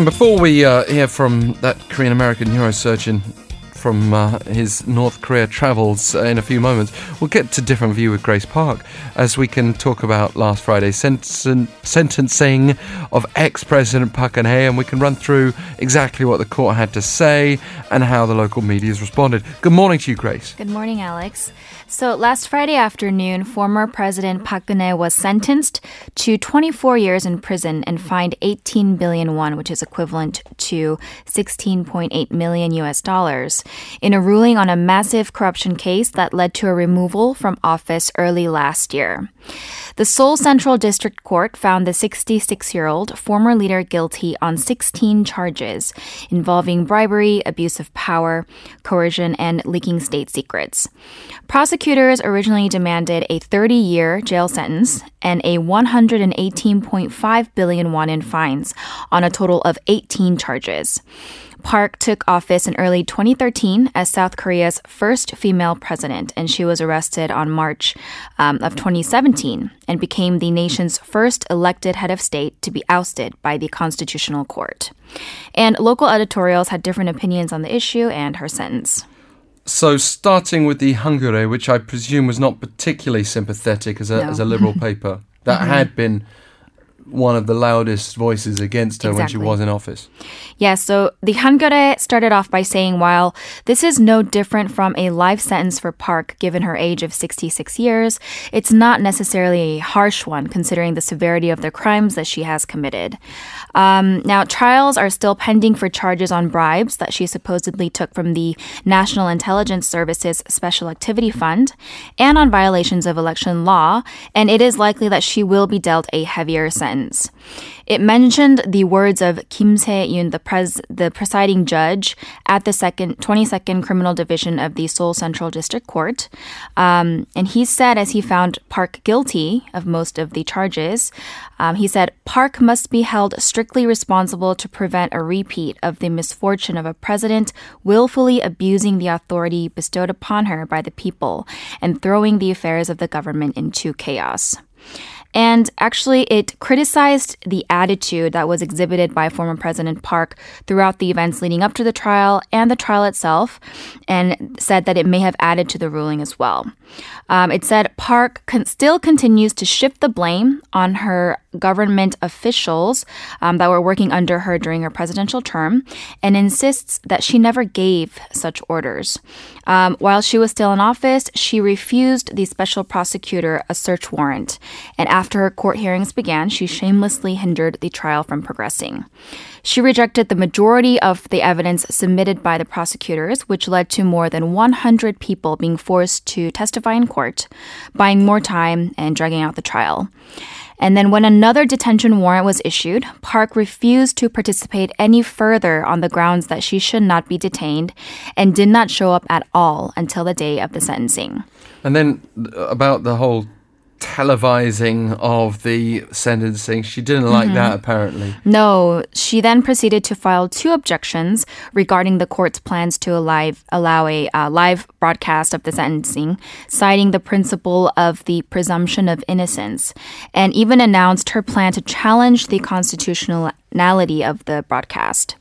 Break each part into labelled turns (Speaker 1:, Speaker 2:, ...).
Speaker 1: And before we uh, hear from that Korean American neurosurgeon from uh, his North Korea travels in a few moments, we'll get to different view with Grace Park as we can talk about last Friday's sen- sentencing of ex-president Park Geun-hye, and we can run through exactly what the court had to say and how the local media has responded. Good morning to you, Grace.
Speaker 2: Good morning, Alex. So last Friday afternoon, former President Park Geun-hye was sentenced to 24 years in prison and fined 18 billion won, which is equivalent to 16.8 million US dollars, in a ruling on a massive corruption case that led to a removal from office early last year. The Seoul Central District Court found the 66 year old former leader guilty on 16 charges involving bribery, abuse of power, coercion, and leaking state secrets. Prosecutors originally demanded a 30 year jail sentence and a 118.5 billion won in fines on a total of 18 charges. Park took office in early 2013 as South Korea's first female president, and she was arrested on March um, of 2017 and became the nation's first elected head of state to be ousted by the Constitutional Court. And local editorials had different opinions on the issue and her sentence.
Speaker 1: So, starting with the Hankyoreh, which I presume was not particularly sympathetic as a,
Speaker 2: No.
Speaker 1: as a liberal paper, that had been one of the loudest voices against her when she was in office.
Speaker 2: Yeah, so the Hankyoreh started off by saying while this is no different from a life sentence for Park given her age of 66 years, it's not necessarily a harsh one considering the severity of the crimes that she has committed. Um, now, trials are still pending for charges on bribes that she supposedly took from the National Intelligence Service's Special Activity Fund and on violations of election law, and it is likely that she will be dealt a heavier sentence. It mentioned the words of Kim Se-yoon, the, pres- the presiding judge at the second 22nd Criminal Division of the Seoul Central District Court. Um, and he said, as he found Park guilty of most of the charges, um, he said, Park must be held strictly responsible to prevent a repeat of the misfortune of a president willfully abusing the authority bestowed upon her by the people and throwing the affairs of the government into chaos. And actually, it criticized the attitude that was exhibited by former President Park throughout the events leading up to the trial and the trial itself, and said that it may have added to the ruling as well. Um, it said Park con- still continues to shift the blame on her government officials um, that were working under her during her presidential term and insists that she never gave such orders. Um, while she was still in office, she refused the special prosecutor a search warrant. And after her court hearings began, she shamelessly hindered the trial from progressing. She rejected the majority of the evidence submitted by the prosecutors, which led to more than 100 people being forced to testify in court, buying more time and dragging out the trial. And then, when another detention warrant was issued, Park refused to participate any further on the grounds that she should not be detained and did not show up at all until the day of the sentencing.
Speaker 1: And then uh, about the whole televising of the sentencing, she didn't like that apparently.
Speaker 2: No, she then proceeded to file two objections regarding the court's plans to alive, allow a uh, live broadcast of the sentencing, citing the principle of the presumption of innocence, and even announced her plan to challenge the constitutionality of the broadcast.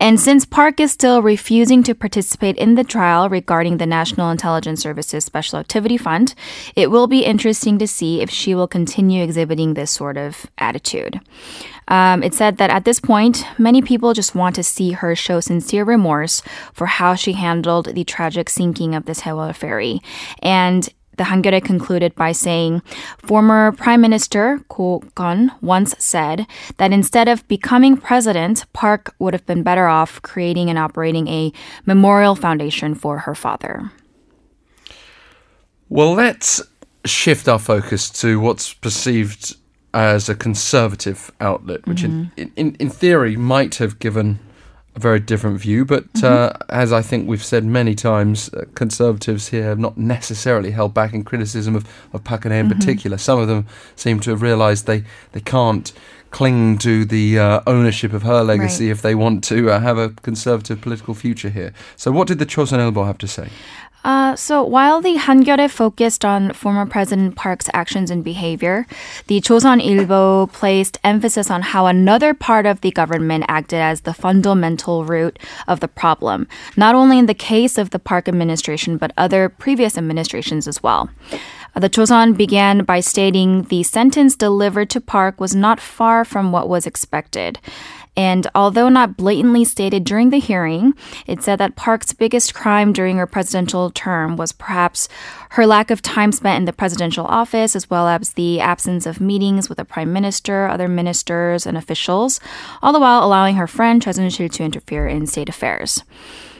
Speaker 2: And since Park is still refusing to participate in the trial regarding the National Intelligence Service's Special Activity Fund, it will be interesting to see if she will continue exhibiting this sort of attitude. Um, it said that at this point, many people just want to see her show sincere remorse for how she handled the tragic sinking of this Sewol ferry. And the Hankyoreh concluded by saying, former Prime Minister Goh Kun once said that instead of becoming president, Park would have been better off creating and operating a memorial foundation for her father.
Speaker 1: Well, let's shift our focus to what's perceived as a conservative outlet, which in, mm-hmm. in, in theory might have given a very different view, but uh, as I think we've said many times, uh, conservatives here have not necessarily held back in criticism of, of Park Geun-hye in particular. Some of them seem to have realised they, they can't cling to the uh, ownership of her legacy
Speaker 2: Right.
Speaker 1: if they want to uh, have a conservative political future here. So what did the Chosun Ilbo have to say?
Speaker 2: Uh, so while the Hankyoreh focused on former President Park's actions and behavior, the Chosun Ilbo placed emphasis on how another part of the government acted as the fundamental root of the problem, not only in the case of the Park administration, but other previous administrations as well. The Chosun began by stating the sentence delivered to Park was not far from what was expected. And although not blatantly stated during the hearing, it said that Park's biggest crime during her presidential term was perhaps her lack of time spent in the presidential office, as well as the absence of meetings with the prime minister, other ministers, and officials, all the while allowing her friend Choi Soon-sil to interfere in state affairs.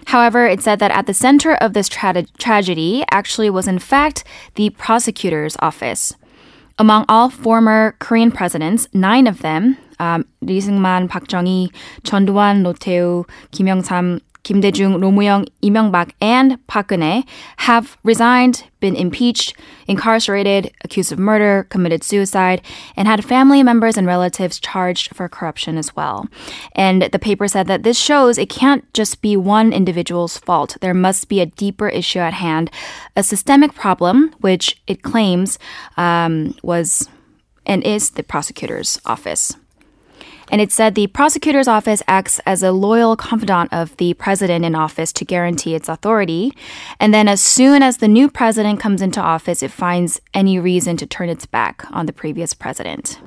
Speaker 2: However, it said that at the center of this tra- tragedy actually was, in fact, the prosecutor's office. Among all former Korean presidents, nine of them, um, Lee Seung-man, Park Chung-hee, Chun Doo-hwan, Roh Tae-woo, Kim Young-sam, Kim Dae-jung, Roh Moo-hyun, Lee Myung-bak, and Park Geun-hye have resigned, been impeached, incarcerated, accused of murder, committed suicide, and had family members and relatives charged for corruption as well. And the paper said that this shows it can't just be one individual's fault. There must be a deeper issue at hand, a systemic problem, which it claims um, was and is the prosecutor's office. And it said the prosecutor's office acts as a loyal confidant of the president in office to guarantee its authority. And then as soon as the new president comes into office, it finds any reason to turn its back on the previous president.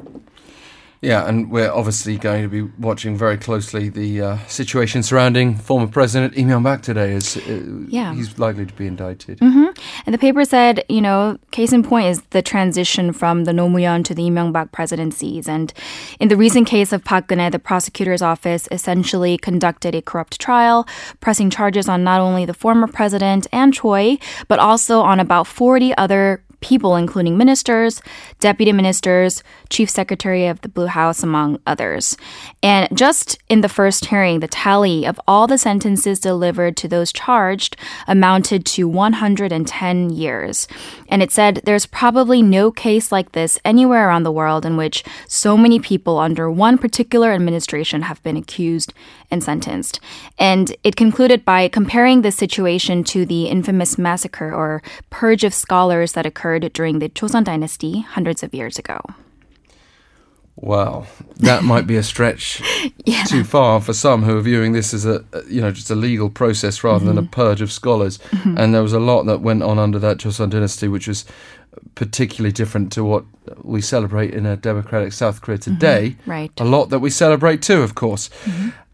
Speaker 1: Yeah, and we're obviously going to be watching very closely the uh, situation surrounding former President Lee Myung-bak today. As uh,
Speaker 2: Yeah.
Speaker 1: he's likely to be indicted.
Speaker 2: And the paper said, you know, case in point is the transition from the Roh Moo-hyun to the Lee Myung-bak presidencies. And in the recent case of Park Geun-hye, the prosecutor's office essentially conducted a corrupt trial, pressing charges on not only the former president and Choi, but also on about 40 other people, including ministers, deputy ministers, chief secretary of the Blue House, among others. And just in the first hearing, the tally of all the sentences delivered to those charged amounted to 110 years. And it said there's probably no case like this anywhere around the world in which so many people under one particular administration have been accused and sentenced. And it concluded by comparing this situation to the infamous massacre or purge of scholars that occurred during the Joseon dynasty hundreds of years ago.
Speaker 1: Well, that might be a stretch too far for some who are viewing this as a you know just a legal process rather than a mm-hmm. purge of scholars. Mm-hmm. And there was a lot that went on under that Joseon dynasty, which was particularly different to what we celebrate in a democratic South Korea mm-hmm. today.
Speaker 2: Right.
Speaker 1: A lot that we celebrate too, of course.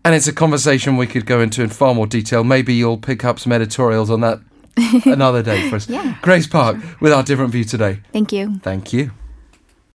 Speaker 1: And it's a conversation we could go into in far more detail. Maybe you'll pick up some editorials on that another day for us.
Speaker 2: Yeah,
Speaker 1: Grace Park with our different view today.
Speaker 2: Thank you.
Speaker 1: Thank you.